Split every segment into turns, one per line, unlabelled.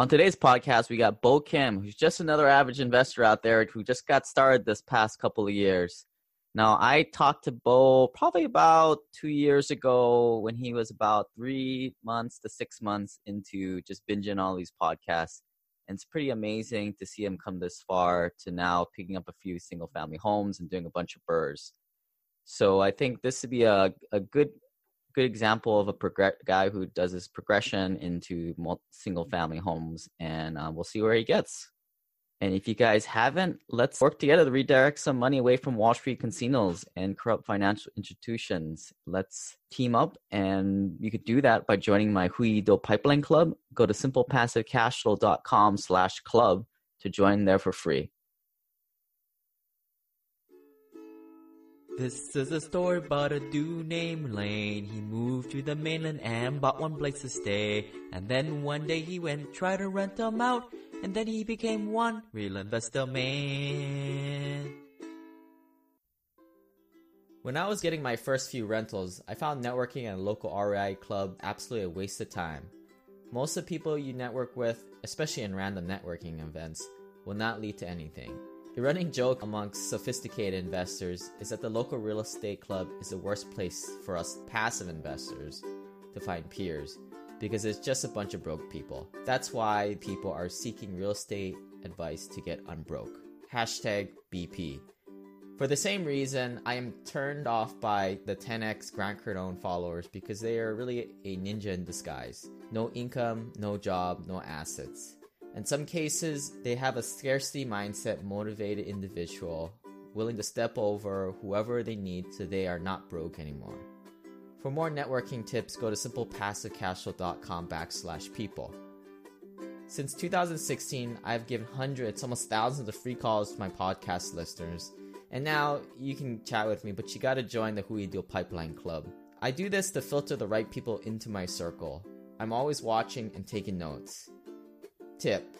On today's podcast, we got Bo Kim, who's just another average investor out there who just got started this past couple of years. Now, I talked to Bo probably about two years ago when he was about three months to six months into just binging all these podcasts. And it's pretty amazing to see him come this far to now picking up a few single family homes and doing a bunch of BRRRRs. So I think this would be a, a good good example of a guy who does his progression into single family homes, and uh, we'll see where he gets. And if you guys haven't, let's work together to redirect some money away from Wall Street casinos and corrupt financial institutions. Let's team up, and you could do that by joining my Hui Deal Pipeline Club. Go to simplepassivecashflow.com slash club to join there for free.
This is a story about a dude named Lane. He moved to the mainland and bought one place to stay. And then one day he went try to rent them out. And then he became one real investor man. When I was getting my first few rentals, I found networking at a local REI club absolutely a waste of time. Most of the people you network with, especially in random networking events, will not lead to anything. The running joke amongst sophisticated investors is that the local real estate club is the worst place for us passive investors to find peers because it's just a bunch of broke people. That's why people are seeking real estate advice to get unbroke. Hashtag BP. For the same reason, I am turned off by the 10x Grant Cardone followers because they are really a ninja in disguise. No income, no job, no assets. In some cases, they have a scarcity mindset motivated individual willing to step over whoever they need so they are not broke anymore. For more networking tips, go to simplepassivecashflow.com backslash people. Since 2016, I've given hundreds, almost thousands of free calls to my podcast listeners. And now you can chat with me, but you gotta join the Hui Deal Pipeline Club. I do this to filter the right people into my circle. I'm always watching and taking notes. Tip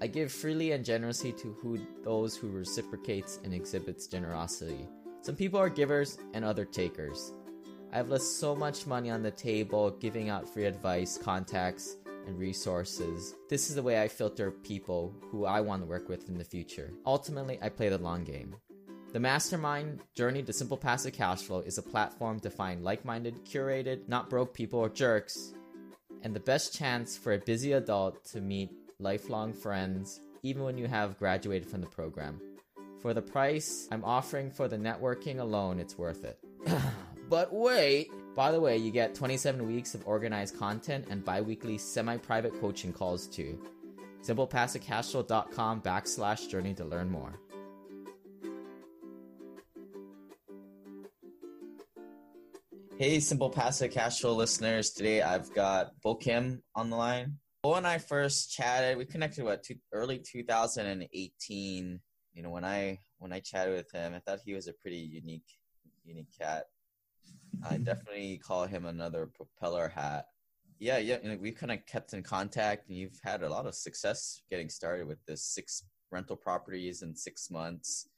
I give freely and generously to who, those who reciprocates and exhibits generosity. Some people are givers and other takers. I've left so much money on the table giving out free advice, contacts, and resources. This is the way I filter people who I want to work with in the future. Ultimately, I play the long game. The Mastermind Journey to Simple Passive Cashflow is a platform to find like minded, curated, not broke people or jerks, and the best chance for a busy adult to meet lifelong friends, even when you have graduated from the program. For the price I'm offering for the networking alone, it's worth it. but wait! By the way, you get 27 weeks of organized content and bi weekly semi private coaching calls too. SimplePassiveCashflow.com backslash journey to learn more.
Hey, Simple Passive listeners. Today I've got Bo Kim on the line. Bo and I first chatted, we connected what two, early 2018. You know, when I when I chatted with him, I thought he was a pretty unique unique cat. I definitely call him another propeller hat. Yeah, yeah, you know, we kind of kept in contact, and you've had a lot of success getting started with this six rental properties in six months.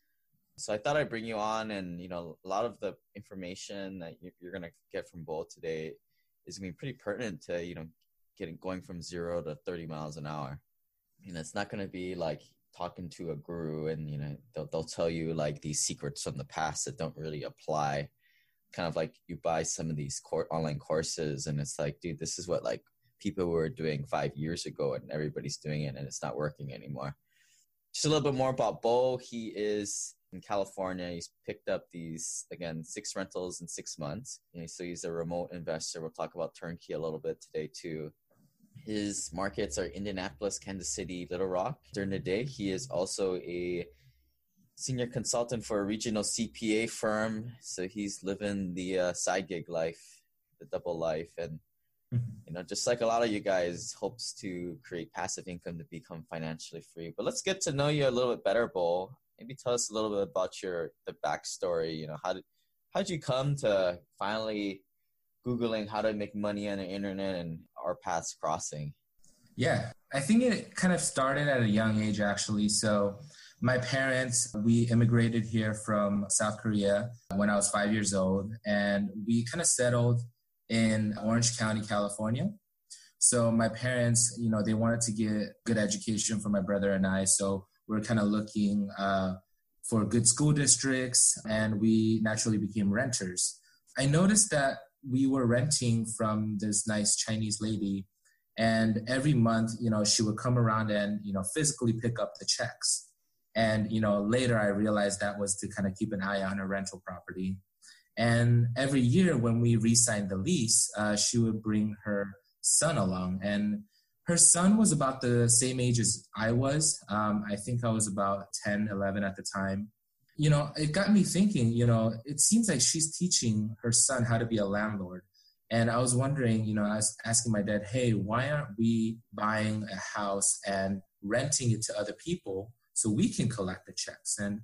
So I thought I'd bring you on, and you know, a lot of the information that you're going to get from Bo today is going to be pretty pertinent to you know getting going from zero to 30 miles an hour. You know, it's not going to be like talking to a guru and, you know, they'll, they'll tell you like these secrets from the past that don't really apply. Kind of like you buy some of these court online courses and it's like, dude, this is what like people were doing five years ago and everybody's doing it and it's not working anymore. Just a little bit more about Bo. He is in California. He's picked up these again six rentals in six months. so he's a remote investor. We'll talk about turnkey a little bit today too. His markets are Indianapolis, Kansas City, Little Rock. During the day, he is also a senior consultant for a regional CPA firm. So he's living the uh, side gig life, the double life, and mm-hmm. you know, just like a lot of you guys, hopes to create passive income to become financially free. But let's get to know you a little bit better, Bo. Maybe tell us a little bit about your the backstory. You know, how did how did you come to finally googling how to make money on the internet and our paths crossing?
Yeah, I think it kind of started at a young age, actually. So, my parents, we immigrated here from South Korea when I was five years old, and we kind of settled in Orange County, California, So my parents, you know, they wanted to get good education for my brother and I. So we're kind of looking uh, for good school districts, and we naturally became renters. I noticed that we were renting from this nice Chinese lady, and every month, you know, she would come around and you know physically pick up the checks. And you know, later I realized that was to kind of keep an eye on her rental property. And every year when we re-signed the lease, uh, she would bring her son along, and her son was about the same age as I was. Um, I think I was about 10, 11 at the time. You know, it got me thinking, you know, it seems like she's teaching her son how to be a landlord. And I was wondering, you know, I was asking my dad, hey, why aren't we buying a house and renting it to other people so we can collect the checks? And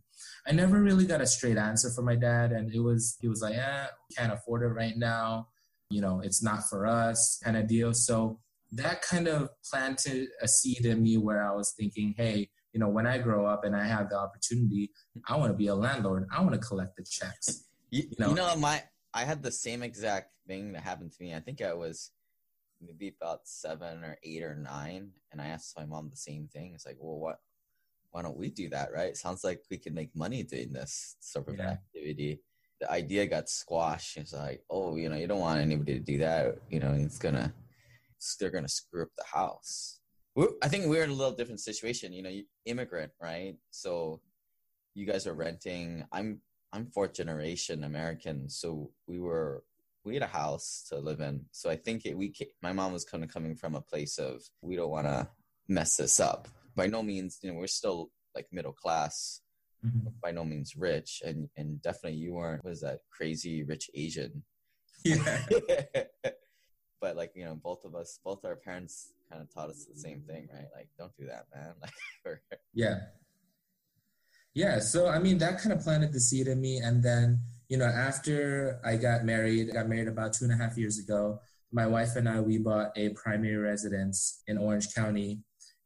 I never really got a straight answer from my dad. And it was, he was like, eh, we can't afford it right now. You know, it's not for us kind of deal. So that kind of planted a seed in me where I was thinking, hey, you know, when I grow up and I have the opportunity, I want to be a landlord. I want to collect the checks.
You, you, know? you know, my I had the same exact thing that happened to me. I think I was maybe about seven or eight or nine, and I asked my mom the same thing. It's like, well, what? Why don't we do that? Right? It sounds like we could make money doing this sort of yeah. activity. The idea got squashed. It's like, oh, you know, you don't want anybody to do that. You know, it's gonna they're going to screw up the house. I think we're in a little different situation. You know, immigrant, right? So you guys are renting. I'm I'm fourth generation American, so we were we had a house to live in. So I think it, we my mom was kind of coming from a place of we don't want to mess this up. By no means, you know, we're still like middle class. Mm-hmm. By no means rich, and and definitely you weren't. Was that crazy rich Asian?
Yeah.
but like you know both of us both our parents kind of taught us the same thing right? Like don't do that man.
Yeah. Yeah so i mean that kind of planted the seed in me and then you know after i got married I got married about two and a half years ago my wife and i we bought a primary residence in orange county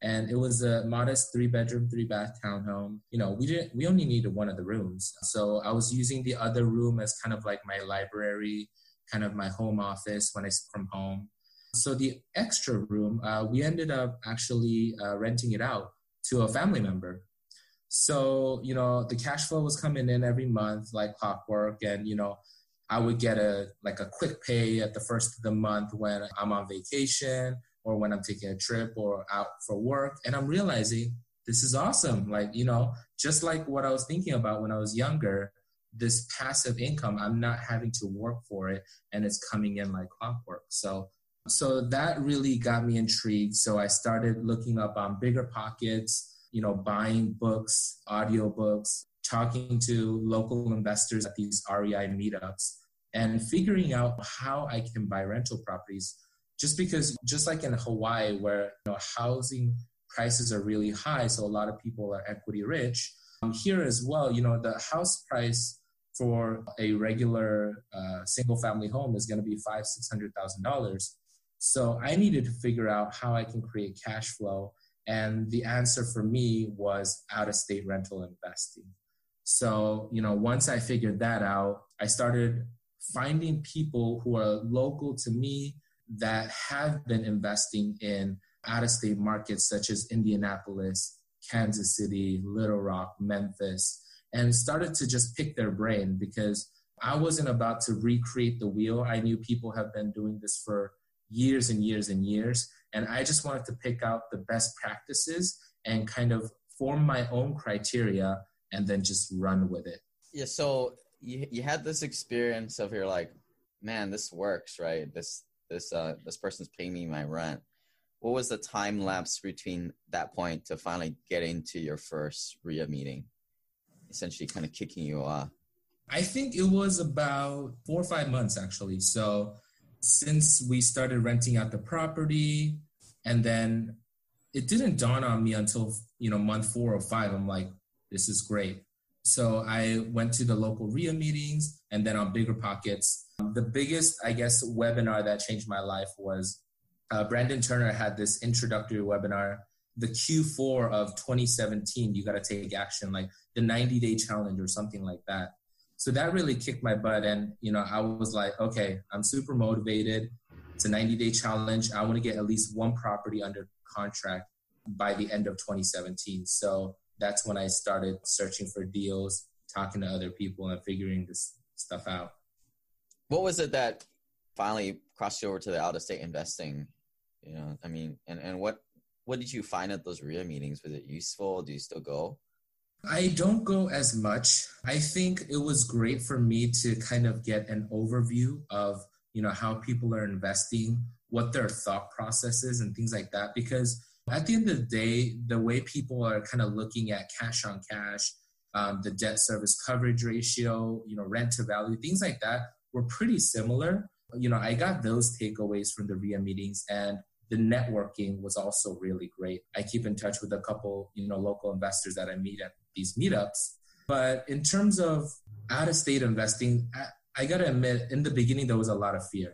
and it was a modest three bedroom three bath townhome. You know we didn't we only needed one of the rooms. So i was using the other room as kind of like my library kind of my home office when I from home. So the extra room, uh, we ended up actually uh, renting it out to a family member. So you know the cash flow was coming in every month like clockwork, and you know I would get a like a quick pay at the first of the month when I'm on vacation or when I'm taking a trip or out for work, and I'm realizing this is awesome. Like you know, just like what I was thinking about when I was younger this passive income i'm not having to work for it and it's coming in like clockwork. So so that really got me intrigued. So i started looking up on bigger pockets you know buying books audiobooks talking to local investors at these rei meetups and figuring out how i can buy rental properties. Just because just like in hawaii where you know housing prices are really high so a lot of people are equity rich um, here as well you know the house price for a regular uh, single family home is going to be five six hundred thousand dollars. So i needed to figure out how i can create cash flow and the answer for me was out of state rental investing. So you know once i figured that out i started finding people who are local to me that have been investing in out of state markets such as indianapolis kansas city little rock memphis and started to just pick their brain because I wasn't about to recreate the wheel. I knew people have been doing this for years and years and years. And I just wanted to pick out the best practices and kind of form my own criteria and then just run with it.
Yeah. So you, you had this experience of you're like, man, this works, right? This, this, uh, this person's paying me my rent. What was the time lapse between that point to finally getting to your first REIA meeting? Essentially kind of kicking you off?
I think it was about four or five months actually. So since we started renting out the property, and then it didn't dawn on me until you know month four or five. I'm like, this is great. So I went to the local REIA meetings, and then on BiggerPockets. The biggest, I guess, webinar that changed my life was uh, Brandon Turner had this introductory webinar the Q4 of 2017, you got to take action, like the 90 day challenge or something like that. So that really kicked my butt. And, you know, I was like, okay, I'm super motivated. It's a 90 day challenge. I want to get at least one property under contract by the end of 2017. So that's when I started searching for deals, talking to other people, and figuring this stuff out.
What was it that finally crossed you over to the out of state investing? You know, I mean, and, and what what did you find at those REIA meetings? Was it useful? Do you still go?
I don't go as much. I think it was great for me to kind of get an overview of, you know, how people are investing, what their thought process is and things like that because at the end of the day, the way people are kind of looking at cash on cash, um, the debt service coverage ratio, you know, rent to value, things like that were pretty similar. You know, I got those takeaways from the REIA meetings and the networking was also really great. I keep in touch with a couple, you know, local investors that I meet at these meetups. But in terms of out of state investing, I, I got to admit, in the beginning, there was a lot of fear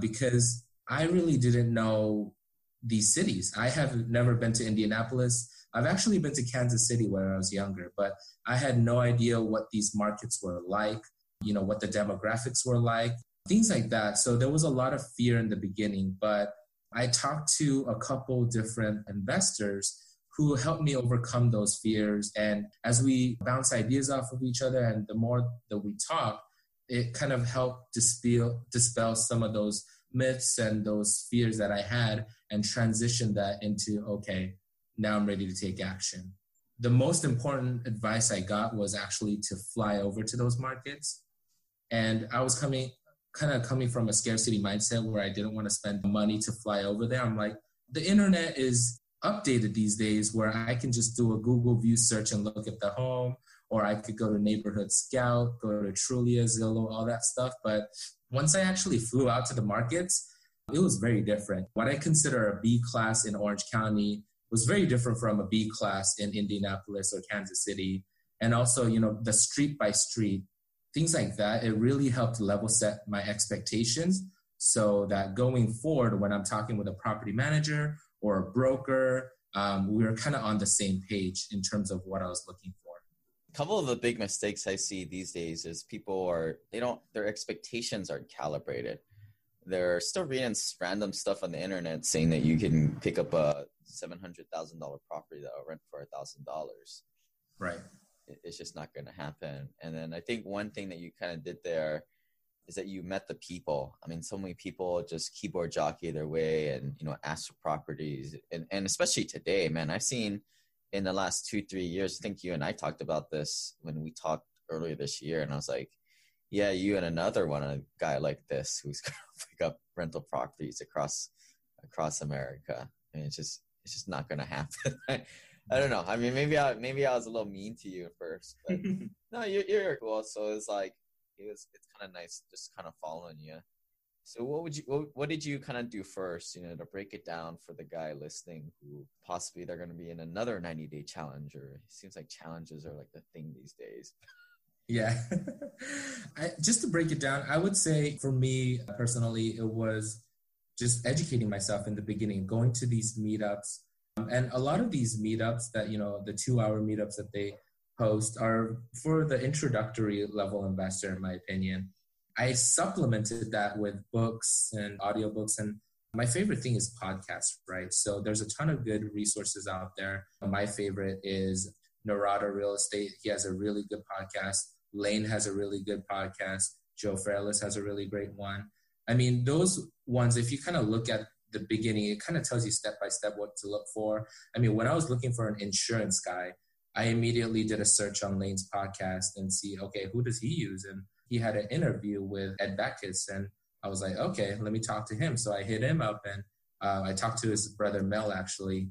because I really didn't know these cities. I have never been to Indianapolis. I've actually been to Kansas City when I was younger, but I had no idea what these markets were like, you know, what the demographics were like, things like that. So there was a lot of fear in the beginning, but I talked to a couple different investors who helped me overcome those fears. And as we bounce ideas off of each other, and the more that we talk, it kind of helped dispel dispel some of those myths and those fears that I had and transition that into okay, now I'm ready to take action. The most important advice I got was actually to fly over to those markets. And I was coming kind of coming from a scarcity mindset where I didn't want to spend money to fly over there. I'm like, the internet is updated these days where I can just do a Google view search and look at the home, or I could go to Neighborhood Scout, go to Trulia, Zillow, all that stuff. But once I actually flew out to the markets, it was very different. What I consider a B class in Orange County was very different from a B class in Indianapolis or Kansas City. And also, you know, the street by street, things like that, it really helped level set my expectations so that going forward, when I'm talking with a property manager or a broker, um, we were kind of on the same page in terms of what I was looking for.
A couple of the big mistakes I see these days is people are, they don't, their expectations aren't calibrated they're still reading random stuff on the internet saying that you can pick up a seven hundred thousand dollar property that will rent for a thousand dollars.
Right.
It's just not going to happen. And then I think one thing that you kind of did there is that you met the people. I mean, so many people just keyboard jockey their way and you know ask for properties, and and especially today, man, I've seen in the last two three years. I think you and I talked about this when we talked earlier this year, and I was like yeah, you and another one, a guy like this who's going to pick up rental properties across across America. I mean, it's just it's just not going to happen. I don't know. I mean, maybe I maybe I was a little mean to you at first, but no, you're you're cool. So it's like it was it's kind of nice just kind of following you. So what would you what, what did you kind of do first, you know, to break it down for the guy listening who possibly they're going to be in another 90 day challenge or it seems like challenges are like the thing these days.
Yeah. I, just to break it down, I would say for me personally, it was just educating myself in the beginning, going to these meetups. And a lot of these meetups that, you know, the two hour meetups that they host are for the introductory level investor, in my opinion. I supplemented that with books and audiobooks. And my favorite thing is podcasts, right? So there's a ton of good resources out there. My favorite is Norada Real Estate. He has a really good podcast. Lane has a really good podcast. Joe Fairless has a really great one. I mean, those ones, if you kind of look at the beginning, it kind of tells you step by step what to look for. I mean, when I was looking for an insurance guy, I immediately did a search on Lane's podcast and see, okay, who does he use? And he had an interview with Ed Beckis, and I was like, okay, let me talk to him. So I hit him up and uh, I talked to his brother Mel actually,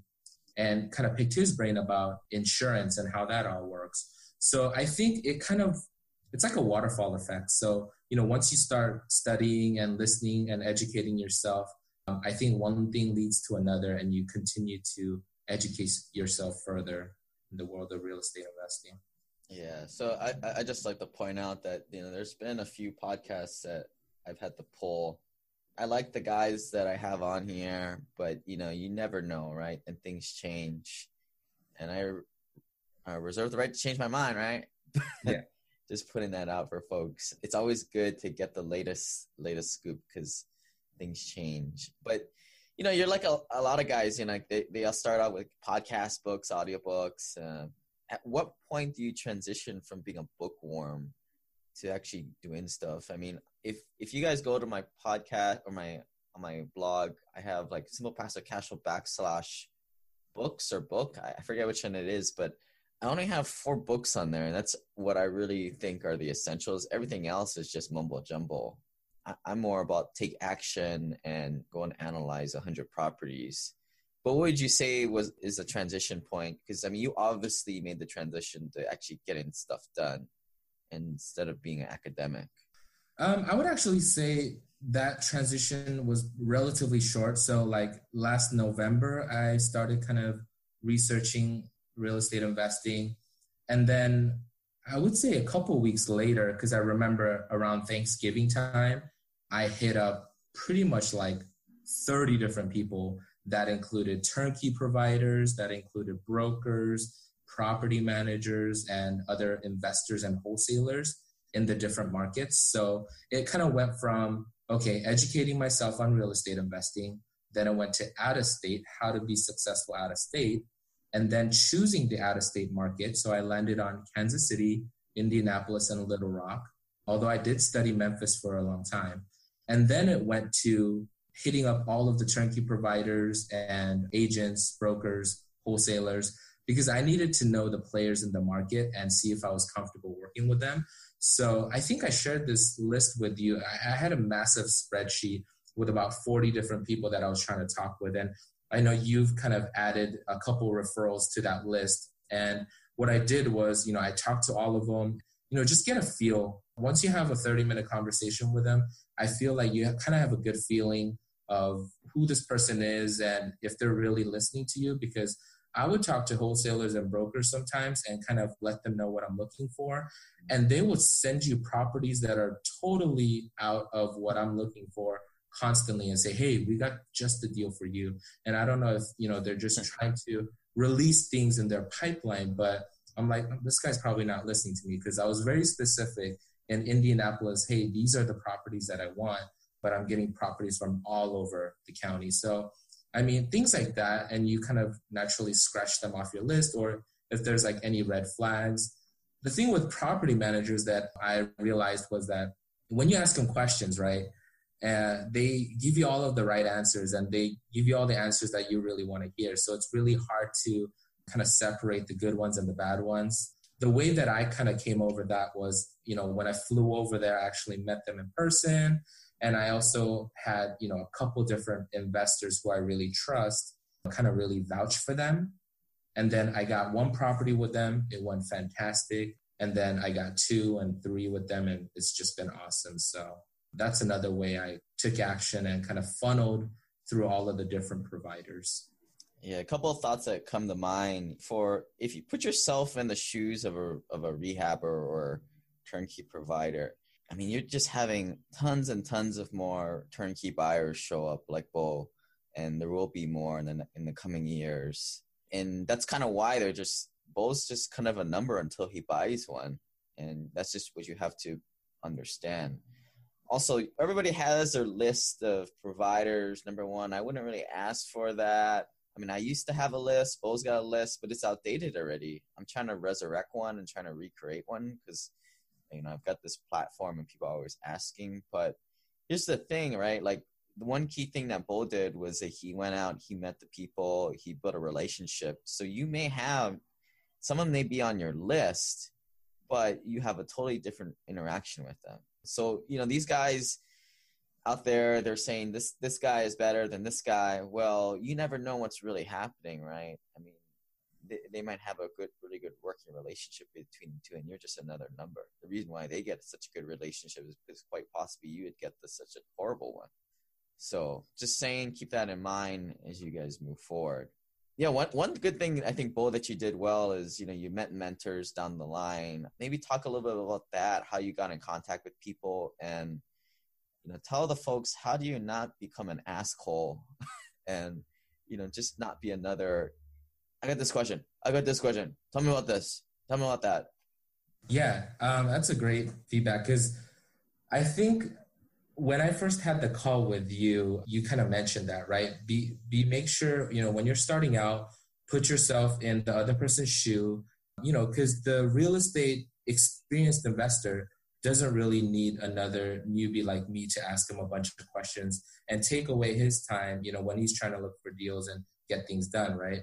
and kind of picked his brain about insurance and how that all works. So I think it kind of it's like a waterfall effect. So, you know, once you start studying and listening and educating yourself, um, I think one thing leads to another and you continue to educate yourself further in the world of real estate investing.
Yeah. So I, I just like to point out that, you know, there's been a few podcasts that I've had to pull. I like the guys that I have on here, but you know, you never know, right? And things change. And I, I reserve the right to change my mind, right?
Yeah
just putting that out for folks. It's always good to get the latest latest scoop because things change. But you know, you're like a, a lot of guys, you know, they, they all start out with podcast books, audiobooks. Uh, at what point do you transition from being a bookworm to actually doing stuff? I mean, if if you guys go to my podcast or my on my blog, I have like simple passive casual backslash books or book. I, forget which one it is, but I only have four books on there, and that's what I really think are the essentials. Everything else is just mumbo jumbo. I'm more about take action and go and analyze 100 properties. But what would you say was is a transition point? Because I mean, you obviously made the transition to actually getting stuff done instead of being an academic.
Um, I would actually say that transition was relatively short. So, like last November, I started kind of researching real estate investing, and then I would say a couple weeks later, because I remember around Thanksgiving time, I hit up pretty much like 30 different people that included turnkey providers, that included brokers, property managers, and other investors and wholesalers in the different markets. So it kind of went from, okay, educating myself on real estate investing. Then I went to out of state, how to be successful out of state, and then choosing the out of state market. So I landed on Kansas City, Indianapolis, and Little Rock, although I did study Memphis for a long time. And then it went to hitting up all of the turnkey providers and agents, brokers, wholesalers, because I needed to know the players in the market and see if I was comfortable working with them. So I think I shared this list with you. I, had a massive spreadsheet with about 40 different people that I was trying to talk with. And I know you've kind of added a couple referrals to that list. And what I did was, you know, I talked to all of them, you know, just get a feel. Once you have a 30 minute conversation with them, I feel like you kind of have a good feeling of who this person is and if they're really listening to you because I would talk to wholesalers and brokers sometimes and kind of let them know what I'm looking for. And they would send you properties that are totally out of what I'm looking for constantly and say, hey, we got just the deal for you. And I don't know if, you know, they're just trying to release things in their pipeline, but I'm like, this guy's probably not listening to me because I was very specific in Indianapolis. Hey, these are the properties that I want, but I'm getting properties from all over the county. So, I mean, things like that, and you kind of naturally scratch them off your list, or if there's like any red flags. The thing with property managers that I realized was that when you ask them questions, right, uh, they give you all of the right answers and they give you all the answers that you really want to hear. So it's really hard to kind of separate the good ones and the bad ones. The way that I kind of came over that was, you know, when I flew over there, I actually met them in person. And I also had, you know, a couple different investors who I really trust kind of really vouch for them. And then I got one property with them. It went fantastic. And then I got two and three with them, and it's just been awesome. So that's another way I took action and kind of funneled through all of the different providers.
Yeah, a couple of thoughts that come to mind for if you put yourself in the shoes of a of a rehabber or turnkey provider. I mean, you're just having tons and tons of more turnkey buyers show up like Bo, and there will be more in the in the coming years. And that's kind of why they're just Bo's just kind of a number until he buys one, and that's just what you have to understand also everybody has their list of providers number one i wouldn't really ask for that i mean i used to have a list bo's got a list but it's outdated already. I'm trying to resurrect one and trying to recreate one because you know i've got this platform and people are always asking. But here's the thing right? Like the one key thing that bo did was that he went out he met the people he built a relationship. So you may have someone may be on your list but you have a totally different interaction with them. So you know these guys out there they're saying this this guy is better than this guy. Well, you never know what's really happening, right? I mean, they, they might have a good, really good working relationship between the two, and you're just another number. The reason why they get such a good relationship is quite possibly you would get the, such a horrible one. So just saying, keep that in mind as you guys move forward yeah, one one good thing I think, Bo, that you did well is you know you met mentors down the line. Maybe talk a little bit about that, how you got in contact with people, and you know tell the folks how do you not become an asshole, and you know just not be another. I got this question. I got this question. Tell me about this. Tell me about that.
Yeah, um, that's a great feedback because I think when I first had the call with you, you kind of mentioned that, right? Be be make sure, you know, when you're starting out, put yourself in the other person's shoe, you know, because the real estate experienced investor doesn't really need another newbie like me to ask him a bunch of questions and take away his time, you know, when he's trying to look for deals and get things done, right?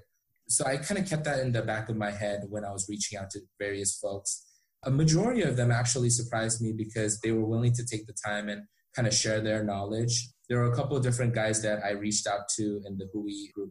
So I kind of kept that in the back of my head when I was reaching out to various folks. A majority of them actually surprised me because they were willing to take the time and kind of share their knowledge. There were a couple of different guys that I reached out to in the Hui group,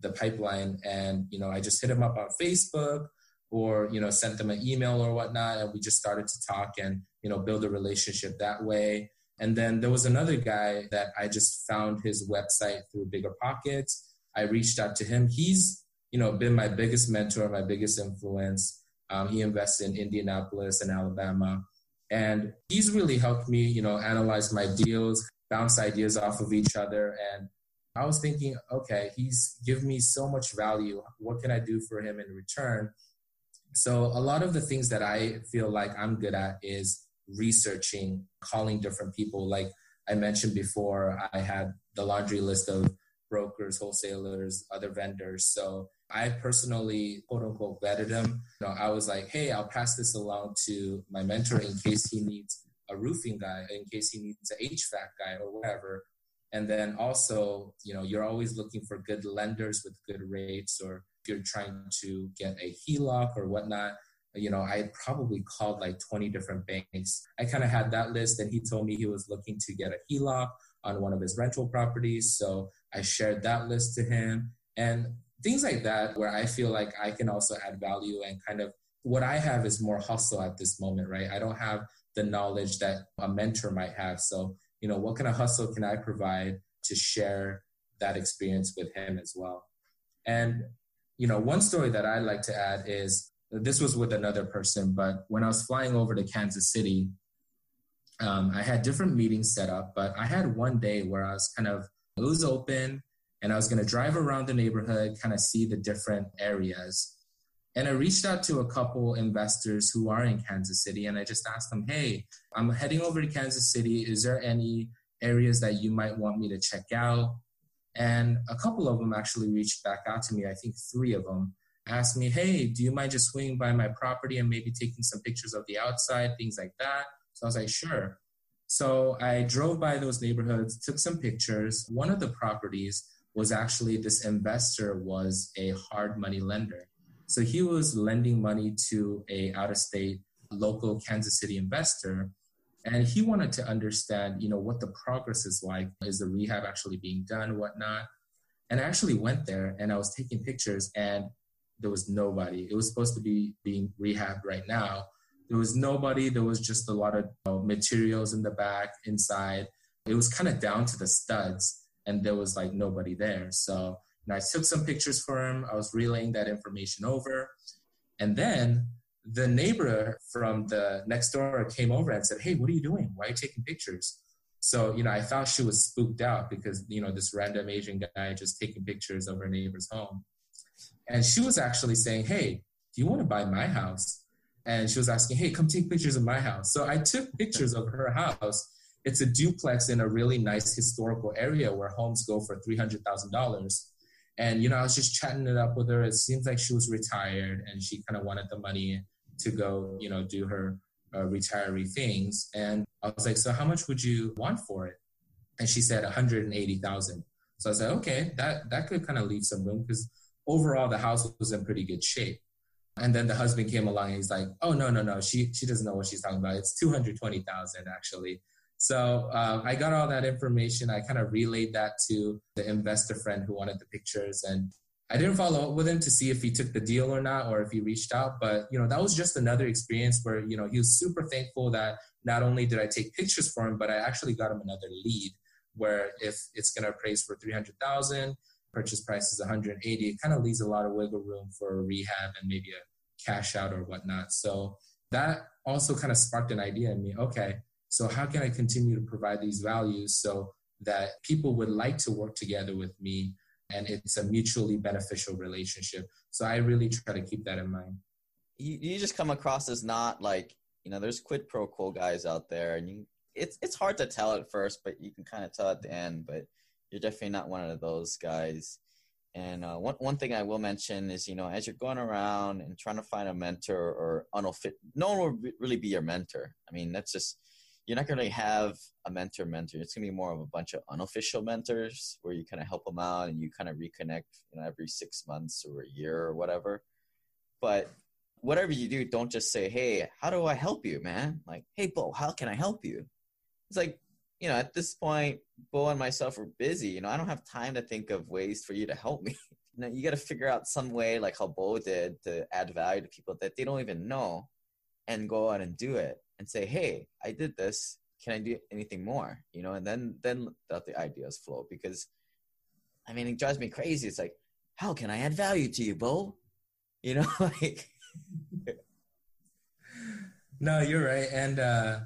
the pipeline, and you know, I just hit them up on Facebook or you know, sent them an email or whatnot, and we just started to talk and you know, build a relationship that way. And then there was another guy that I just found his website through Bigger Pockets. I reached out to him. He's you know been my biggest mentor, my biggest influence. Um, he invests in Indianapolis and Alabama. And he's really helped me, you know, analyze my deals, bounce ideas off of each other. And I was thinking, okay, he's given me so much value. What can I do for him in return? So a lot of the things that I feel like I'm good at is researching, calling different people. Like I mentioned before, I had the laundry list of brokers, wholesalers, other vendors. So I personally, quote unquote, vetted him. You know, I was like, hey, I'll pass this along to my mentor in case he needs a roofing guy, in case he needs an HVAC guy or whatever. And then also, you know, you're always looking for good lenders with good rates, or if you're trying to get a HELOC or whatnot, you know, I probably called like 20 different banks. I kind of had that list, and he told me he was looking to get a HELOC on one of his rental properties. So I shared that list to him. And things like that where I feel like I can also add value and kind of what I have is more hustle at this moment, right? I don't have the knowledge that a mentor might have. So, you know, what kind of hustle can I provide to share that experience with him as well? And, you know, one story that I'd like to add is this was with another person, but when I was flying over to Kansas City, um, I had different meetings set up, but I had one day where I was kind of, it was open and I was going to drive around the neighborhood, kind of see the different areas. And I reached out to a couple investors who are in Kansas City and I just asked them, hey, I'm heading over to Kansas City. Is there any areas that you might want me to check out? And a couple of them actually reached back out to me. I think three of them asked me, hey, do you mind just swinging by my property and maybe taking some pictures of the outside, things like that? So I was like, sure. So I drove by those neighborhoods, took some pictures. One of the properties was actually this investor was a hard money lender. So he was lending money to a out of state local Kansas City investor and he wanted to understand, you know, what the progress is like. Is the rehab actually being done, whatnot? And I actually went there and I was taking pictures and there was nobody. It was supposed to be being rehabbed right now. There was nobody. There was just a lot of you know, materials in the back, inside. It was kind of down to the studs and there was like nobody there. So and I took some pictures for him. I was relaying that information over. And then the neighbor from the next door came over and said, Hey, what are you doing? Why are you taking pictures? So, you know, I thought she was spooked out because, you know, this random Asian guy just taking pictures of her neighbor's home. And she was actually saying, Hey, do you want to buy my house? And she was asking, Hey, come take pictures of my house. So I took pictures of her house it's a duplex in a really nice historical area where homes go for $300,000. And, you know, I was just chatting it up with her. It seems like she was retired and she kind of wanted the money to go, you know, do her uh, retiree things. And I was like, so how much would you want for it? And she said 180,000. So I said, okay, that, that could kind of leave some room because overall the house was in pretty good shape. And then the husband came along and he's like, oh, no, no, no, she, she doesn't know what she's talking about. It's 220,000 actually. So uh, I got all that information. I kind of relayed that to the investor friend who wanted the pictures, and I didn't follow up with him to see if he took the deal or not, or if he reached out. But you know, that was just another experience where you know he was super thankful that not only did I take pictures for him, but I actually got him another lead. Where if it's going to appraise for three hundred thousand, purchase price is one hundred eighty, it kind of leaves a lot of wiggle room for a rehab and maybe a cash out or whatnot. So that also kind of sparked an idea in me. Okay, so how can I continue to provide these values so that people would like to work together with me and it's a mutually beneficial relationship. So I really try to keep that in mind.
You, you just come across as not like, you know, there's quid pro quo guys out there and you it's it's hard to tell at first, but you can kind of tell at the end. But you're definitely not one of those guys. And uh, one one thing I will mention is, you know, as you're going around and trying to find a mentor or unfit, no one will really be your mentor. I mean, that's just you're not going to have a mentor mentor. It's going to be more of a bunch of unofficial mentors where you kind of help them out and you kind of reconnect, you know, every six months or a year or whatever. But whatever you do, don't just say, "Hey, how do I help you, man?" Like, "Hey, Bo, how can I help you?" It's like you know, at this point, Bo and myself are busy. You know, I don't have time to think of ways for you to help me. you know, you got to figure out some way, like how Bo did, to add value to people that they don't even know, and go out and do it and say, "Hey, I did this. Can I do anything more?" You know, and then then let the ideas flow. Because, I mean, it drives me crazy. It's like, how can I add value to you, Bo? You know, like.
no, you're right, and. uh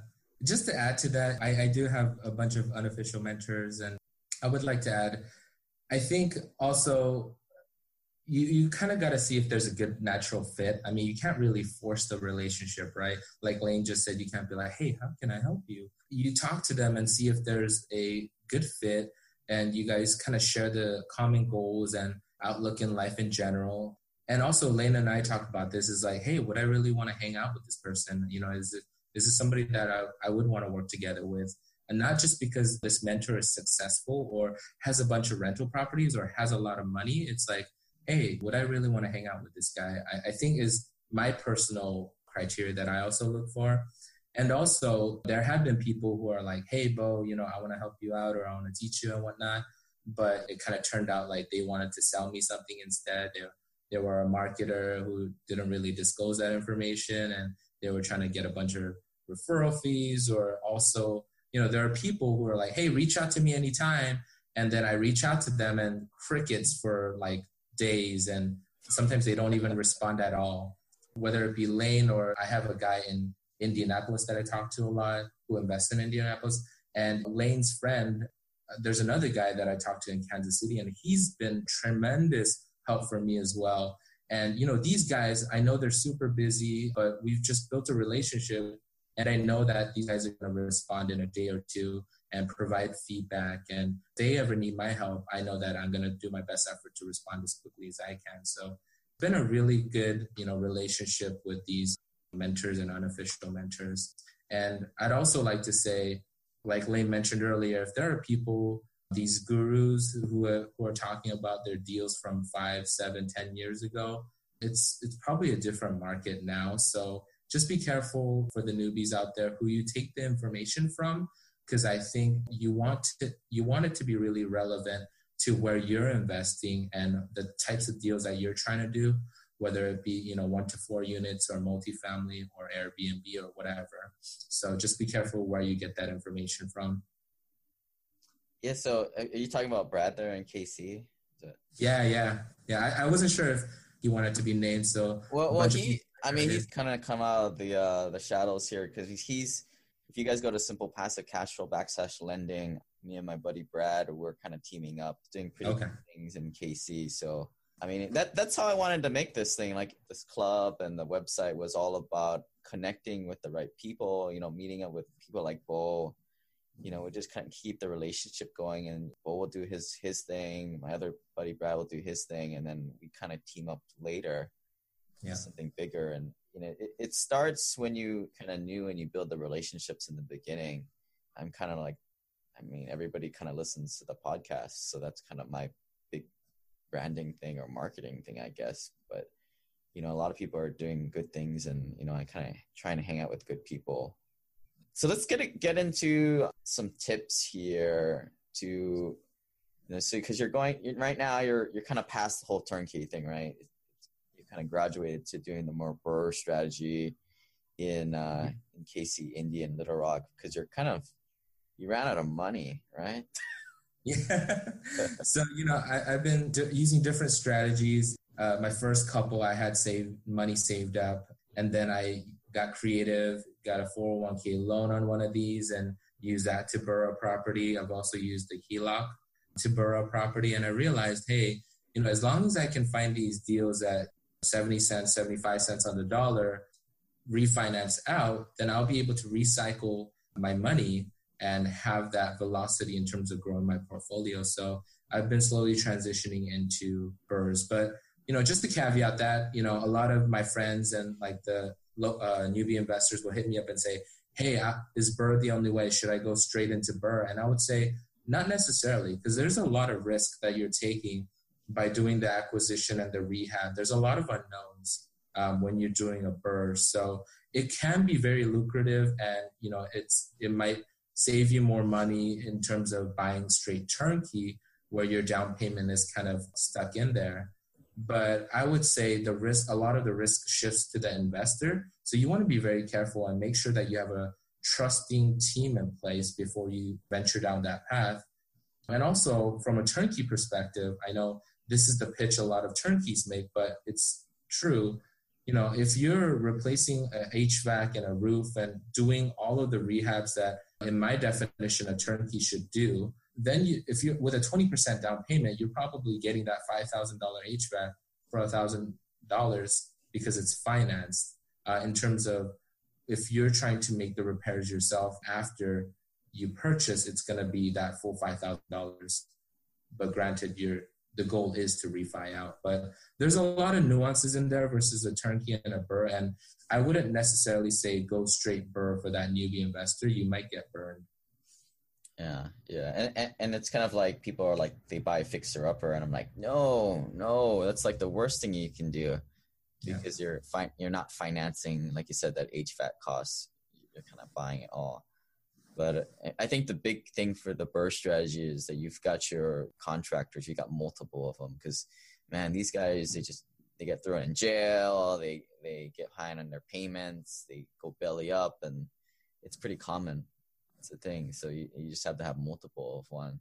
just to add to that, I, I do have a bunch of unofficial mentors, and I would like to add, I think also you, you kind of got to see if there's a good natural fit. I mean, you can't really force the relationship, right? Like Lane just said, you can't be like, hey, how can I help you? You talk to them and see if there's a good fit and you guys kind of share the common goals and outlook in life in general. And also, Lane and I talk about this is like, hey, would I really want to hang out with this person? You know, is it is somebody that I, I would want to work together with. And not just because this mentor is successful or has a bunch of rental properties or has a lot of money. It's like, hey, would I really want to hang out with this guy? I, I think is my personal criteria that I also look for. And also, there have been people who are like, hey, Bo, you know, I want to help you out or I want to teach you and whatnot. But it kind of turned out like they wanted to sell me something instead. They, they were a marketer who didn't really disclose that information and they were trying to get a bunch of referral fees or also you know there are people who are like hey reach out to me anytime and then i reach out to them and crickets for like days and sometimes they don't even respond at all. Whether it be lane or i have a guy in indianapolis that i talk to a lot who invests in indianapolis and lane's friend uh, there's another guy that i talked to in kansas city and he's been tremendous help for me as well. And you know, these guys, I know they're super busy, but we've just built a relationship and I know that these guys are going to respond in a day or two and provide feedback. And if they ever need my help, I know that I'm going to do my best effort to respond as quickly as I can. So it's been a really good, you know, relationship with these mentors and unofficial mentors. And I'd also like to say, like Lane mentioned earlier, if there are people these gurus who are, who are talking about their deals from five, seven, ten years ago, it's it's probably a different market now. So just be careful for the newbies out there who you take the information from, because I think you want to you want it to be really relevant to where you're investing and the types of deals that you're trying to do, whether it be you know one to four units or multifamily or Airbnb or whatever. So just be careful where you get that information from.
Yeah. So are you talking about Brad there in KC?
Yeah, yeah, yeah. I, I, wasn't sure if he wanted to be named. So
well, well, he. I mean, he's kind of come out of the uh, the shadows here because he's, he's. If you guys go to Simple Passive Cash Flow backslash lending, me and my buddy Brad, we're kind of teaming up, doing pretty okay. things in KC. So I mean, that that's how I wanted to make this thing. Like this club and the website was all about connecting with the right people. You know, meeting up with people like Bo you know, we just kind of keep the relationship going and Bo will do his his thing, my other buddy Brad will do his thing, and then we kind of team up later. Yeah. Something bigger. And you know, it, it starts when you kind of knew and you build the relationships in the beginning. I'm kind of like I mean, everybody kind of listens to the podcast, so that's kind of my big branding thing or marketing thing, I guess. But you know, a lot of people are doing good things, and you know, I kind of trying to hang out with good people so let's get get into some tips here to you know, so because you're going right now, you're you're kind of past the whole turnkey thing, right? Kind of graduated to doing the more BRRRR strategy in uh, in KC, Indy, and Little Rock because you're kind of you ran out of money, right?
Yeah. so you know, I, have been d- using different strategies. Uh, my first couple, I had saved money saved up, and then I got creative, got a 401k loan on one of these and used that to BRRRR property. I've also used the HELOC to BRRRR property. And I realized, hey, you know, as long as I can find these deals at 70 cents, 75 cents on the dollar, refinance out, then I'll be able to recycle my money and have that velocity in terms of growing my portfolio. So I've been slowly transitioning into BRRRRs. But, you know, just to caveat that, you know, a lot of my friends and like the uh, newbie investors will hit me up and say, hey, uh, is BRRRR the only way? Should I go straight into BRRRR? And I would say, not necessarily, because there's a lot of risk that you're taking by doing the acquisition and the rehab. There's a lot of unknowns um, when you're doing a BRRRR. So it can be very lucrative and, you know, it's, it might save you more money in terms of buying straight turnkey where your down payment is kind of stuck in there. But I would say the risk, a lot of the risk shifts to the investor. So you want to be very careful and make sure that you have a trusting team in place before you venture down that path. And also from a turnkey perspective, I know this is the pitch a lot of turnkeys make, but it's true. You know, if you're replacing a HVAC and a roof and doing all of the rehabs that, in my definition, a turnkey should do, then you, if you with a 20% down payment, you're probably getting that $5,000 HVAC for $1,000 because it's financed. Uh, in terms of if you're trying to make the repairs yourself after you purchase, it's going to be that full $5,000. But granted, you're the goal is to refi out. But there's a lot of nuances in there versus a turnkey and a BRRRR. And I wouldn't necessarily say go straight BRRRR for that newbie investor. You might get burned.
Yeah, yeah, and, and and it's kind of like people are like they buy fixer upper, and I'm like, no, no, that's like the worst thing you can do because yeah. you're fi- you're not financing, like you said, that HVAC costs. You're kind of buying it all. But uh, I think the big thing for the BRRRR strategy is that you've got your contractors, you got multiple of them because, man, these guys they just they get thrown in jail, they they get behind on their payments, they go belly up, and it's pretty common. It's a thing. So you, you just have to have multiple of one.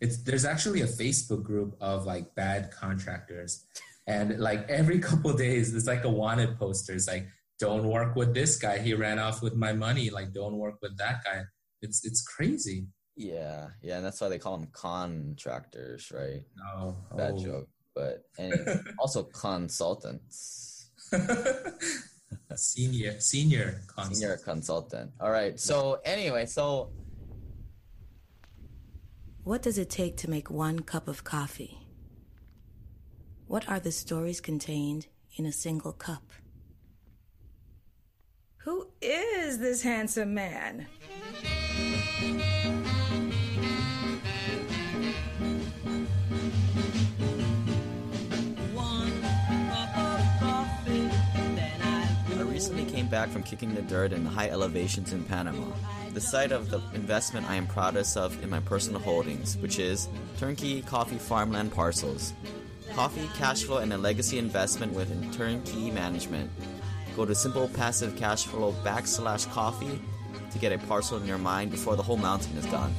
It's there's actually a Facebook group of like bad contractors, and like every couple days, it's like a wanted poster. It's like don't work with this guy. He ran off with my money. Like don't work with that guy. It's it's crazy.
Yeah, yeah, and that's why they call them contractors, right?
No,
bad oh. joke, but and also consultants.
senior senior
consultant. senior consultant all right so anyway so
what does it take to make one cup of coffee what are the stories contained in a single cup who is this handsome man I recently
came back from kicking the dirt in the high elevations in Panama, the site of the investment I am proudest of in my personal holdings, which is turnkey coffee farmland parcels. Coffee, cash flow, and a legacy investment with turnkey management. Go to Simple Passive Cash Flow backslash coffee to get a parcel in your mind before the whole mountain is gone.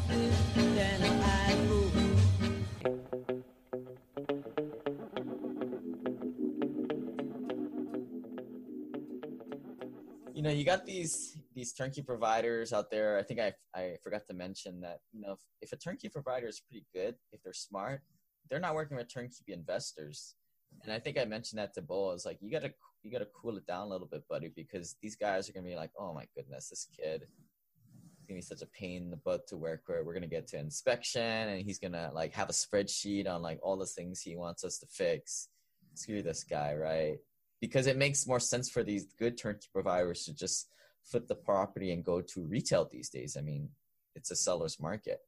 You know, you got these these turnkey providers out there. I think I I forgot to mention that you know if, if a turnkey provider is pretty good, if they're smart, they're not working with turnkey investors. And I think I mentioned that to Bo. was like you gotta you gotta cool it down a little bit, buddy, because these guys are gonna be like, oh my goodness, this kid is gonna be such a pain in the butt to work with. We're gonna get to inspection, and he's gonna like have a spreadsheet on like all the things he wants us to fix. Screw this guy, right? because it makes more sense for these good turnkey providers to just flip the property and go to retail these days. I mean, it's a seller's market.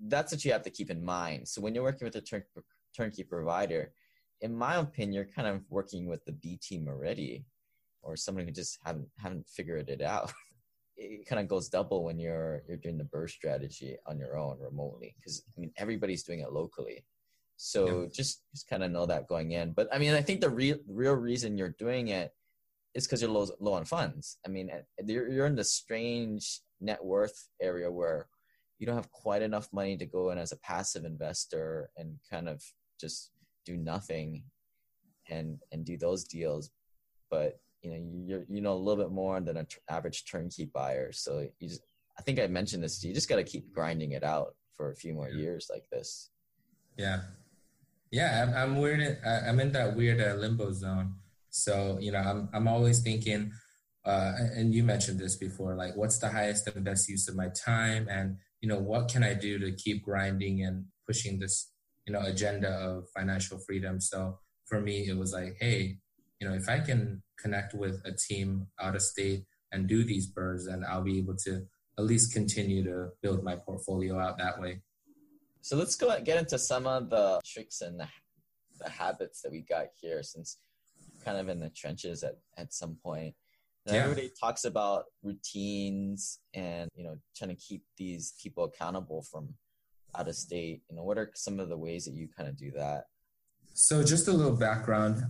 That's what you have to keep in mind. So when you're working with a turn- turnkey provider, in my opinion, you're kind of working with the B team already, or someone who just haven't haven't figured it out. it kind of goes double when you're you're doing the burst strategy on your own remotely, because I mean everybody's doing it locally. So yeah. just just kind of know that going in. But I mean, I think the real real reason you're doing it is because you're low low on funds. I mean, eh, you're you're in the strange net worth area where you don't have quite enough money to go in as a passive investor and kind of just do nothing and and do those deals but you know you're you know a little bit more than an average turnkey buyer so you just i think i mentioned this you just got to keep grinding it out for a few more years like this
yeah yeah, I'm, I'm weird. I'm in that weird uh, limbo zone. So you know, I'm I'm always thinking, uh, and you mentioned this before, like what's the highest and best use of my time, and you know, what can I do to keep grinding and pushing this, you know, agenda of financial freedom? So for me, it was like, hey, you know, if I can connect with a team out of state and do these BRRRRs, then I'll be able to at least continue to build my portfolio out that way.
So let's go get into some of the tricks and the, the habits that we got here since kind of in the trenches at, at some point. Yeah. everybody talks about routines and you know trying to keep these people accountable from out of state. You know, what are some of the ways that you kind of do that?
So just a little background.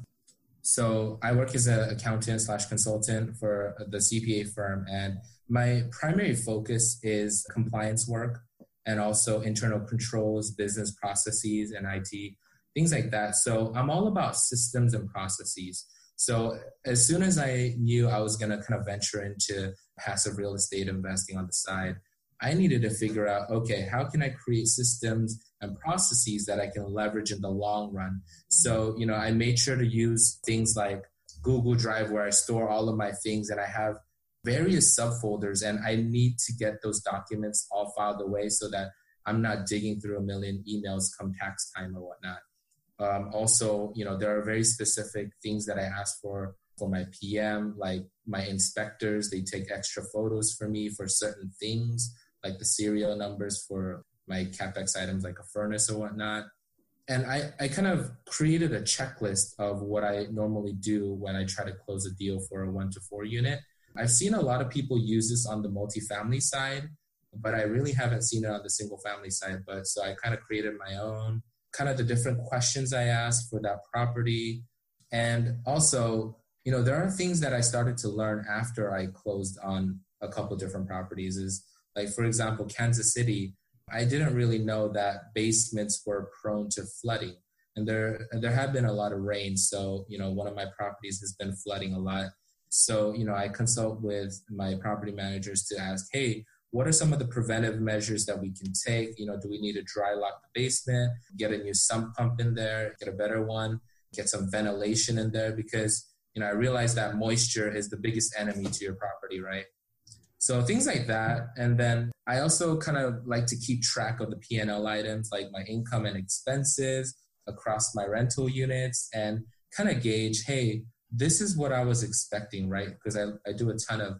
So I work as an accountant slash consultant for the CPA firm, and my primary focus is compliance work and also internal controls, business processes, and IT, things like that. So I'm all about systems and processes. So as soon as I knew I was going to kind of venture into passive real estate investing on the side, I needed to figure out okay, how can I create systems and processes that I can leverage in the long run? So, you know, I made sure to use things like Google Drive where I store all of my things and I have various subfolders and I need to get those documents all filed away so that I'm not digging through a million emails come tax time or whatnot. Um, also, you know, there are very specific things that I ask for for my PM, like my inspectors, they take extra photos for me for certain things, like the serial numbers for my capex items like a furnace or whatnot. And I, I kind of created a checklist of what I normally do when I try to close a deal for a one to four unit. I've seen a lot of people use this on the multifamily side, but I really haven't seen it on the single family side. But so I kind of created my own, kind of the different questions I asked for that property. And also, you know, there are things that I started to learn after I closed on a couple different properties is like, for example, Kansas City, I didn't really know that basements were prone to flooding. And there, there have been a lot of rain. So, you know, one of my properties has been flooding a lot so, you know, I consult with my property managers to ask, hey, what are some of the preventive measures that we can take? You know, do we need to dry lock the basement, get a new sump pump in there, get a better one, get some ventilation in there? Because, you know, I realize that moisture is the biggest enemy to your property, right? So things like that. And then I also kind of like to keep track of the P&L items like my income and expenses across my rental units and kind of gauge, hey, this is what I was expecting, right? Because I, I do a ton of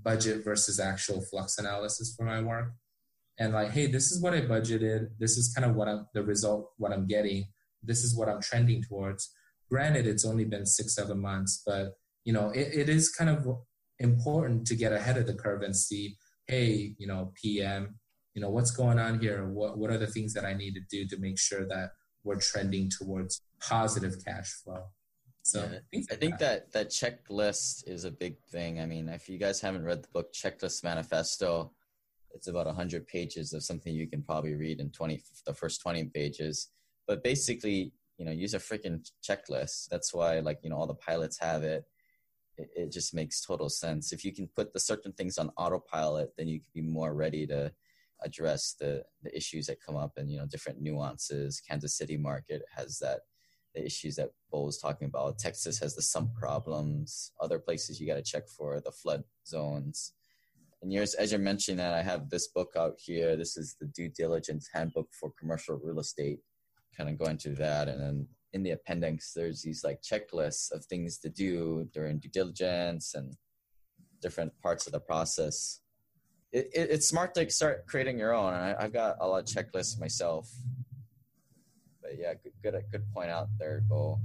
budget versus actual flux analysis for my work. And like, hey, this is what I budgeted. This is kind of what I'm the result, what I'm getting. This is what I'm trending towards. Granted, it's only been six, seven months, but you know, it, it is kind of important to get ahead of the curve and see, hey, you know, PM, you know, what's going on here? What what are the things that I need to do to make sure that we're trending towards positive cash flow?
So yeah, I think that. that that checklist is a big thing. I mean, if you guys haven't read the book Checklist Manifesto, it's about 100 pages of something you can probably read in 20 the first 20 pages. But basically, you know, use a freaking checklist. That's why like, you know, all the pilots have it. It. It just makes total sense. If you can put the certain things on autopilot, then you can be more ready to address the the issues that come up and you know different nuances. Kansas City market has that the issues that Bo was talking about. Texas has the sump problems. Other places you got to check for the flood zones. And yours, as you mentioned, that I have this book out here. This is the due diligence handbook for commercial real estate. Kind of going through that, and then in the appendix, there's these like checklists of things to do during due diligence and different parts of the process. It, it, it's smart to start creating your own. I, have got a lot of checklists myself but yeah, good good good point out there, Bo.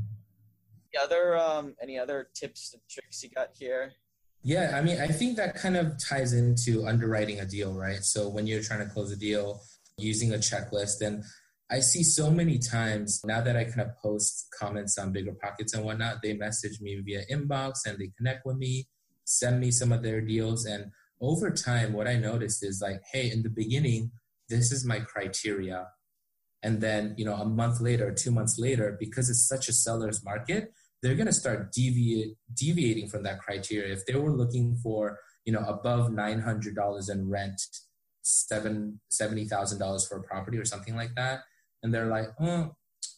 Any other um, any other tips and tricks you got here?
Yeah, I mean, I think that kind of ties into underwriting a deal, right? So when you're trying to close a deal, using a checklist, and I see so many times now that I kind of post comments on BiggerPockets and whatnot, they message me via inbox and they connect with me, send me some of their deals, and over time, what I noticed is like, hey, in the beginning, this is my criteria. And then you know a month later two months later because it's such a seller's market they're going to start deviate, deviating from that criteria. If they were looking for you know above $900 in rent seven seventy thousand dollars for a property or something like that and they're like oh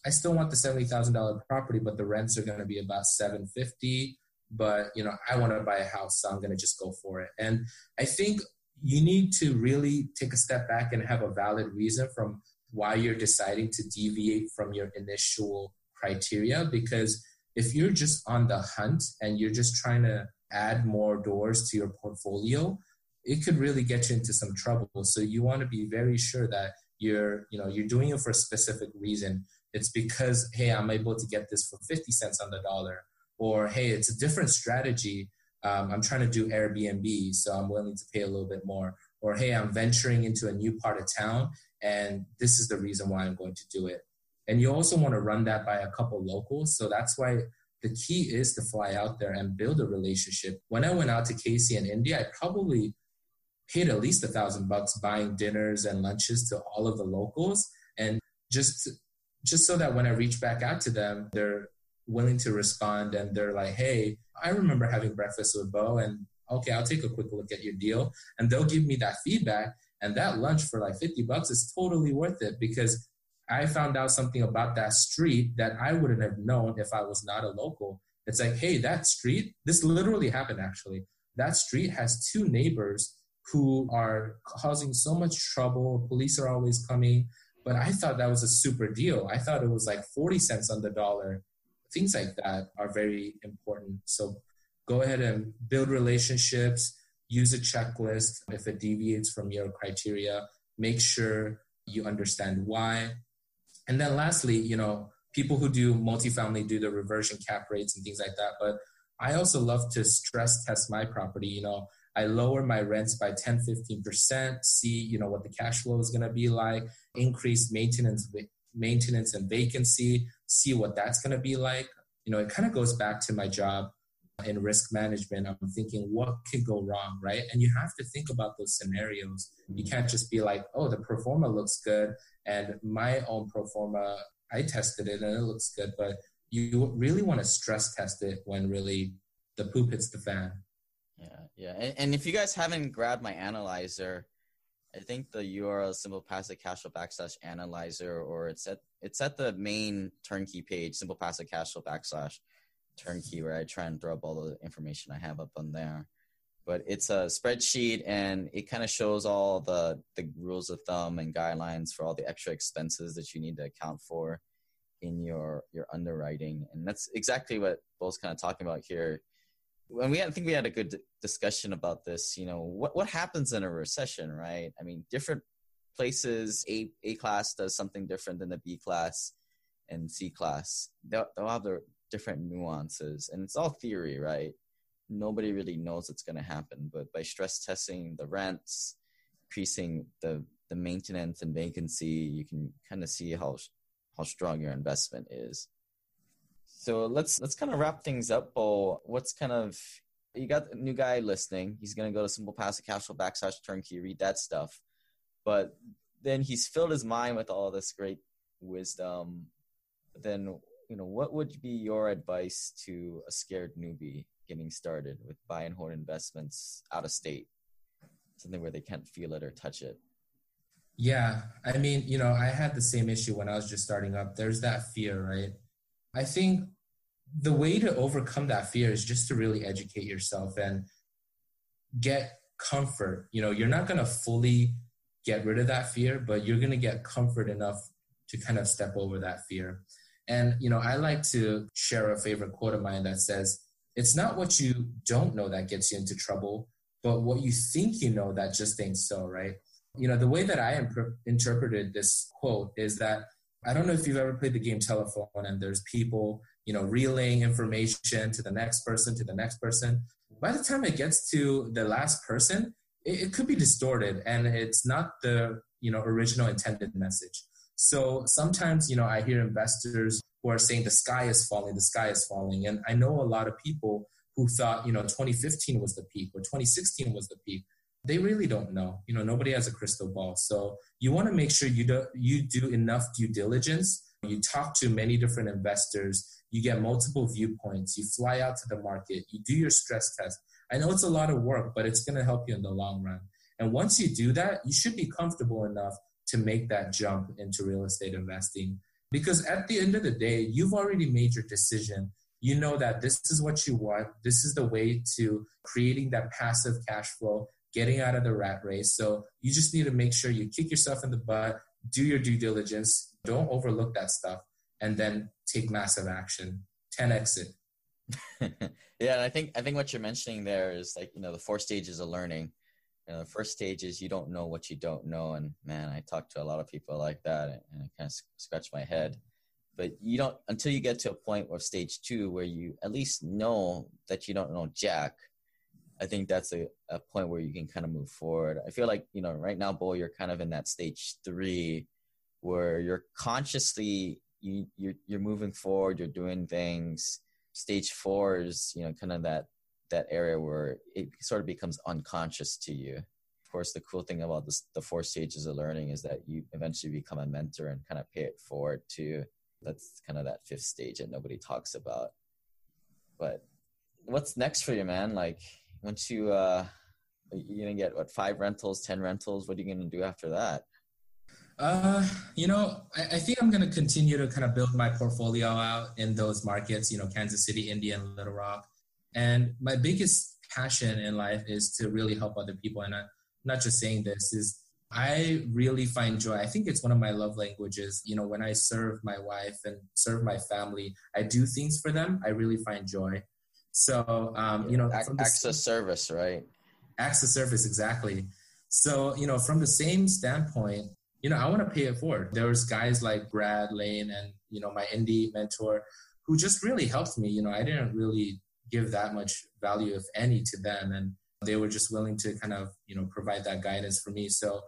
i still want the $70000 property but the rents are going to be about 750 but you know i want to buy a house so i'm going to just go for it. And i think you need to really take a step back and have a valid reason from why you're deciding to deviate from your initial criteria because if you're just on the hunt and you're just trying to add more doors to your portfolio it could really get you into some trouble. So you want to be very sure that you're you know you're doing it for a specific reason. It's because hey i'm able to get this for 50 cents on the dollar. Or hey it's a different strategy. Um, i'm trying to do airbnb so i'm willing to pay a little bit more. Or hey i'm venturing into a new part of town and this is the reason why i'm going to do it. And you also want to run that by a couple locals. So that's why the key is to fly out there and build a relationship. When i went out to KC in Indy i probably paid at least a thousand bucks buying dinners and lunches to all of the locals. And just just so that when i reach back out to them they're willing to respond and they're like hey i remember having breakfast with bo and okay i'll take a quick look at your deal. And they'll give me that feedback and that lunch for like 50 bucks is totally worth it because i found out something about that street that i wouldn't have known if i was not a local. It's like hey that street this literally happened actually. That street has two neighbors who are causing so much trouble. Police are always coming. But I thought that was a super deal. I thought it was like 40 cents on the dollar. Things like that are very important. So go ahead and build relationships, use a checklist. If it deviates from your criteria, make sure you understand why. And then lastly, you know, people who do multifamily do the reversion cap rates and things like that. But I also love to stress test my property. You know, I lower my rents by 10, 15%, see, you know, what the cash flow is going to be like, increase maintenance, maintenance and vacancy, see what that's going to be like. You know, it kind of goes back to my job in risk management. I'm thinking, what could go wrong, right? And you have to think about those scenarios. You can't just be like, oh, the pro forma looks good. And my own pro forma, I tested it and it looks good. But you really want to stress test it when really the poop hits the fan.
Yeah, yeah. And, and if you guys haven't grabbed my analyzer, I think the URL simple passive backslash analyzer, or it's at it's at the main turnkey page, simple backslash turnkey, where I try and throw up all the information I have up on there. But it's a spreadsheet, and it kind of shows all the the rules of thumb and guidelines for all the extra expenses that you need to account for in your your underwriting, and that's exactly what Bo's kind of talking about here when we had, I think we had a good discussion about this. You know, what what happens in a recession, right? I mean, different places, A A class does something different than the B class and C class. They'll, they'll have their different nuances, and it's all theory, right? Nobody really knows what's going to happen, but by stress testing the rents, increasing the the maintenance and vacancy, you can kind of see how how strong your investment is. So let's let's kind of wrap things up, Bo. What's kind of you got a new guy listening. He's gonna go to simple passive cash flow backslash turnkey, read that stuff. But then he's filled his mind with all this great wisdom. Then you know, what would be your advice to a scared newbie getting started with buy and hold investments out of state? Something where they can't feel it or touch it.
Yeah, I mean, you know, I had the same issue when I was just starting up. There's that fear, right? I think the way to overcome that fear is just to really educate yourself and get comfort. You know, you're not going to fully get rid of that fear, but you're going to get comfort enough to kind of step over that fear. And, you know, I like to share a favorite quote of mine that says, It's not what you don't know that gets you into trouble, but what you think you know that just ain't so, right? You know, the way that I imp- interpreted this quote is that I don't know if you've ever played the game telephone and there's people, you know, relaying information to the next person, to the next person. By the time it gets to the last person, it, it could be distorted and it's not the, you know, original intended message. So sometimes, you know, I hear investors who are saying the sky is falling, the sky is falling. And I know a lot of people who thought, you know, 2015 was the peak or 2016 was the peak they really don't know. You know, nobody has a crystal ball. So you want to make sure you do you do enough due diligence. You talk to many different investors. You get multiple viewpoints. You fly out to the market. You do your stress test. I know it's a lot of work, but it's going to help you in the long run. And once you do that, you should be comfortable enough to make that jump into real estate investing. Because at the end of the day, you've already made your decision. You know that this is what you want. This is the way to creating that passive cash flow getting out of the rat race. So you just need to make sure you kick yourself in the butt, do your due diligence, don't overlook that stuff, and then take massive action. 10 exit.
yeah, and I think I think what you're mentioning there is like, you know, the four stages of learning. You know, the first stage is you don't know what you don't know. And man, I talk to a lot of people like that and I kind of scratch my head. But you don't until you get to a point of stage two where you at least know that you don't know Jack. I think that's a, a point where you can kind of move forward. I feel like, you know, right now, Bo, you're kind of in that stage three where you're consciously you you're, you're moving forward, you're doing things. Stage four is, you know, kind of that that area where it sort of becomes unconscious to you. Of course, the cool thing about this, the four stages of learning is that you eventually become a mentor and kind of pay it forward to. That's kind of that fifth stage that nobody talks about. But what's next for you, man? Like once you uh, you're gonna get what five rentals, ten rentals. What are you gonna do after that?
Uh, you know, I, I, think I'm to continue to kind of build my portfolio out in those markets, you know, Kansas City, Indy, and Little Rock. And my biggest passion in life is to really help other people. And I'm not just saying this, is I really find joy. I think it's one of my love languages. You know, when I serve my wife and serve my family, I do things for them. I really find joy. So, um, you know,
acts of service, right?
Access service, exactly. So, you know, from the same standpoint, you know, I want to pay it forward. There was guys like Brad Lane and, you know, my Indy mentor who just really helped me. You know, I didn't really give that much value, if any, to them. And they were just willing to kind of, you know, provide that guidance for me. So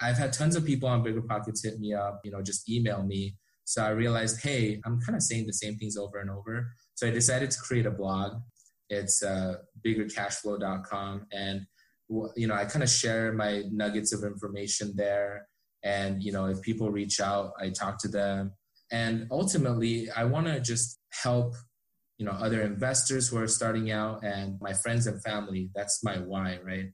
I've had tons of people on BiggerPockets hit me up, you know, just email me. So I realized, hey, I'm kind of saying the same things over and over. So I decided to create a blog. It's uh, biggercashflow.com. And, you know, I kind of share my nuggets of information there. And, you know, if people reach out, I talk to them. And ultimately, I want to just help you know other investors who are starting out and my friends and family that's my why right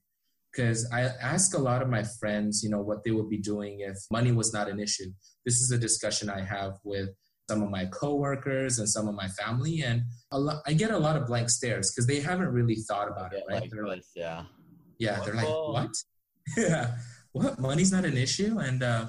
because i ask a lot of my friends you know what they would be doing if money was not an issue this is a discussion i have with some of my coworkers and some of my family and a lot, i get a lot of blank stares because they haven't really thought about it right?
like they're like
yeah. Yeah they're like what? Yeah. What? Money's not an issue? And uh,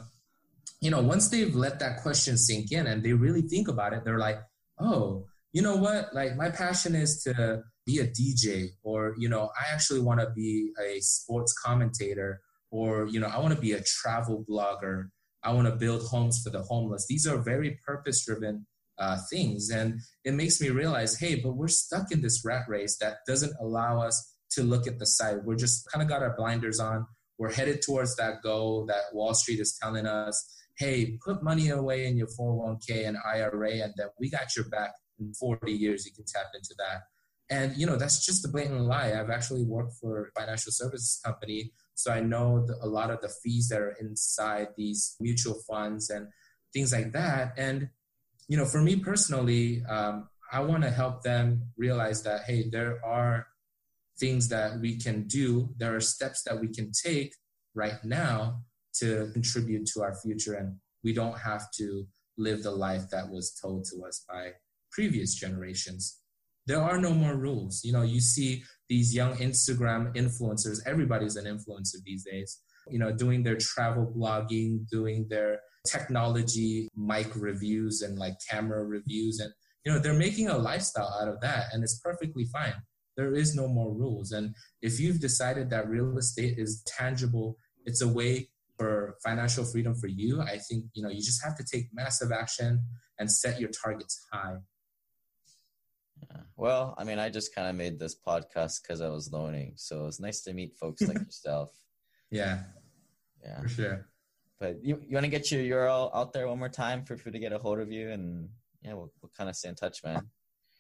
you know once they've let that question sink in and they really think about it they're like oh you know what? Like my passion is to be a DJ or, you know, I actually want to be a sports commentator or, you know, I want to be a travel blogger. I want to build homes for the homeless. These are very purpose driven uh, things. And it makes me realize, hey, but we're stuck in this rat race that doesn't allow us to look at the side. We're just kind of got our blinders on. We're headed towards that goal that Wall Street is telling us, hey, put money away in your 401k and IRA, and then we got your back in 40 years you can tap into that and you know that's just a blatant lie i've actually worked for a financial services company so i know the, a lot of the fees that are inside these mutual funds and things like that. And you know for me personally um, i want to help them realize that hey there are things that we can do. There are steps that we can take right now to contribute to our future. And we don't have to live the life that was told to us by previous generations. There are no more rules. You know, you see these young Instagram influencers, everybody's an influencer these days, you know, doing their travel blogging, doing their technology mic reviews and like camera reviews. And, you know, they're making a lifestyle out of that and it's perfectly fine. There is no more rules. And if you've decided that real estate is tangible, it's a way for financial freedom for you. I think, you know, you just have to take massive action and set your targets high.
Yeah. Well, I mean, I just kind of made this podcast because I was learning. So it's nice to meet folks like yourself.
Yeah. Yeah. For sure.
But you, you want to get your URL out there one more time for people to get a hold of you? And yeah, we'll, we'll kind of stay in touch, man.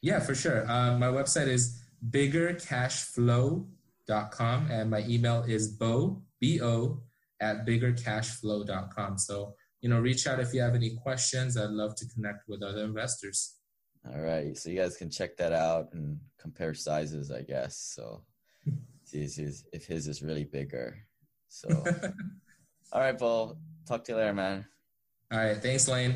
Yeah, for sure. Um, my website is biggercashflow.com and my email is bo, B-O, at biggercashflow.com. So, you know, reach out if you have any questions. I'd love to connect with other investors.
All right. So you guys can check that out and compare sizes, I guess. So see if his is really bigger. So, all right, Paul. Talk to you later, man.
All right. Thanks, Lane.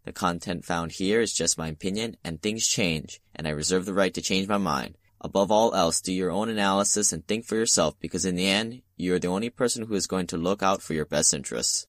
The content found here is just my opinion and things change and I reserve the right to change my mind. Above all else, do your own analysis and think for yourself because in the end, you are the only person who is going to look out for your best interests.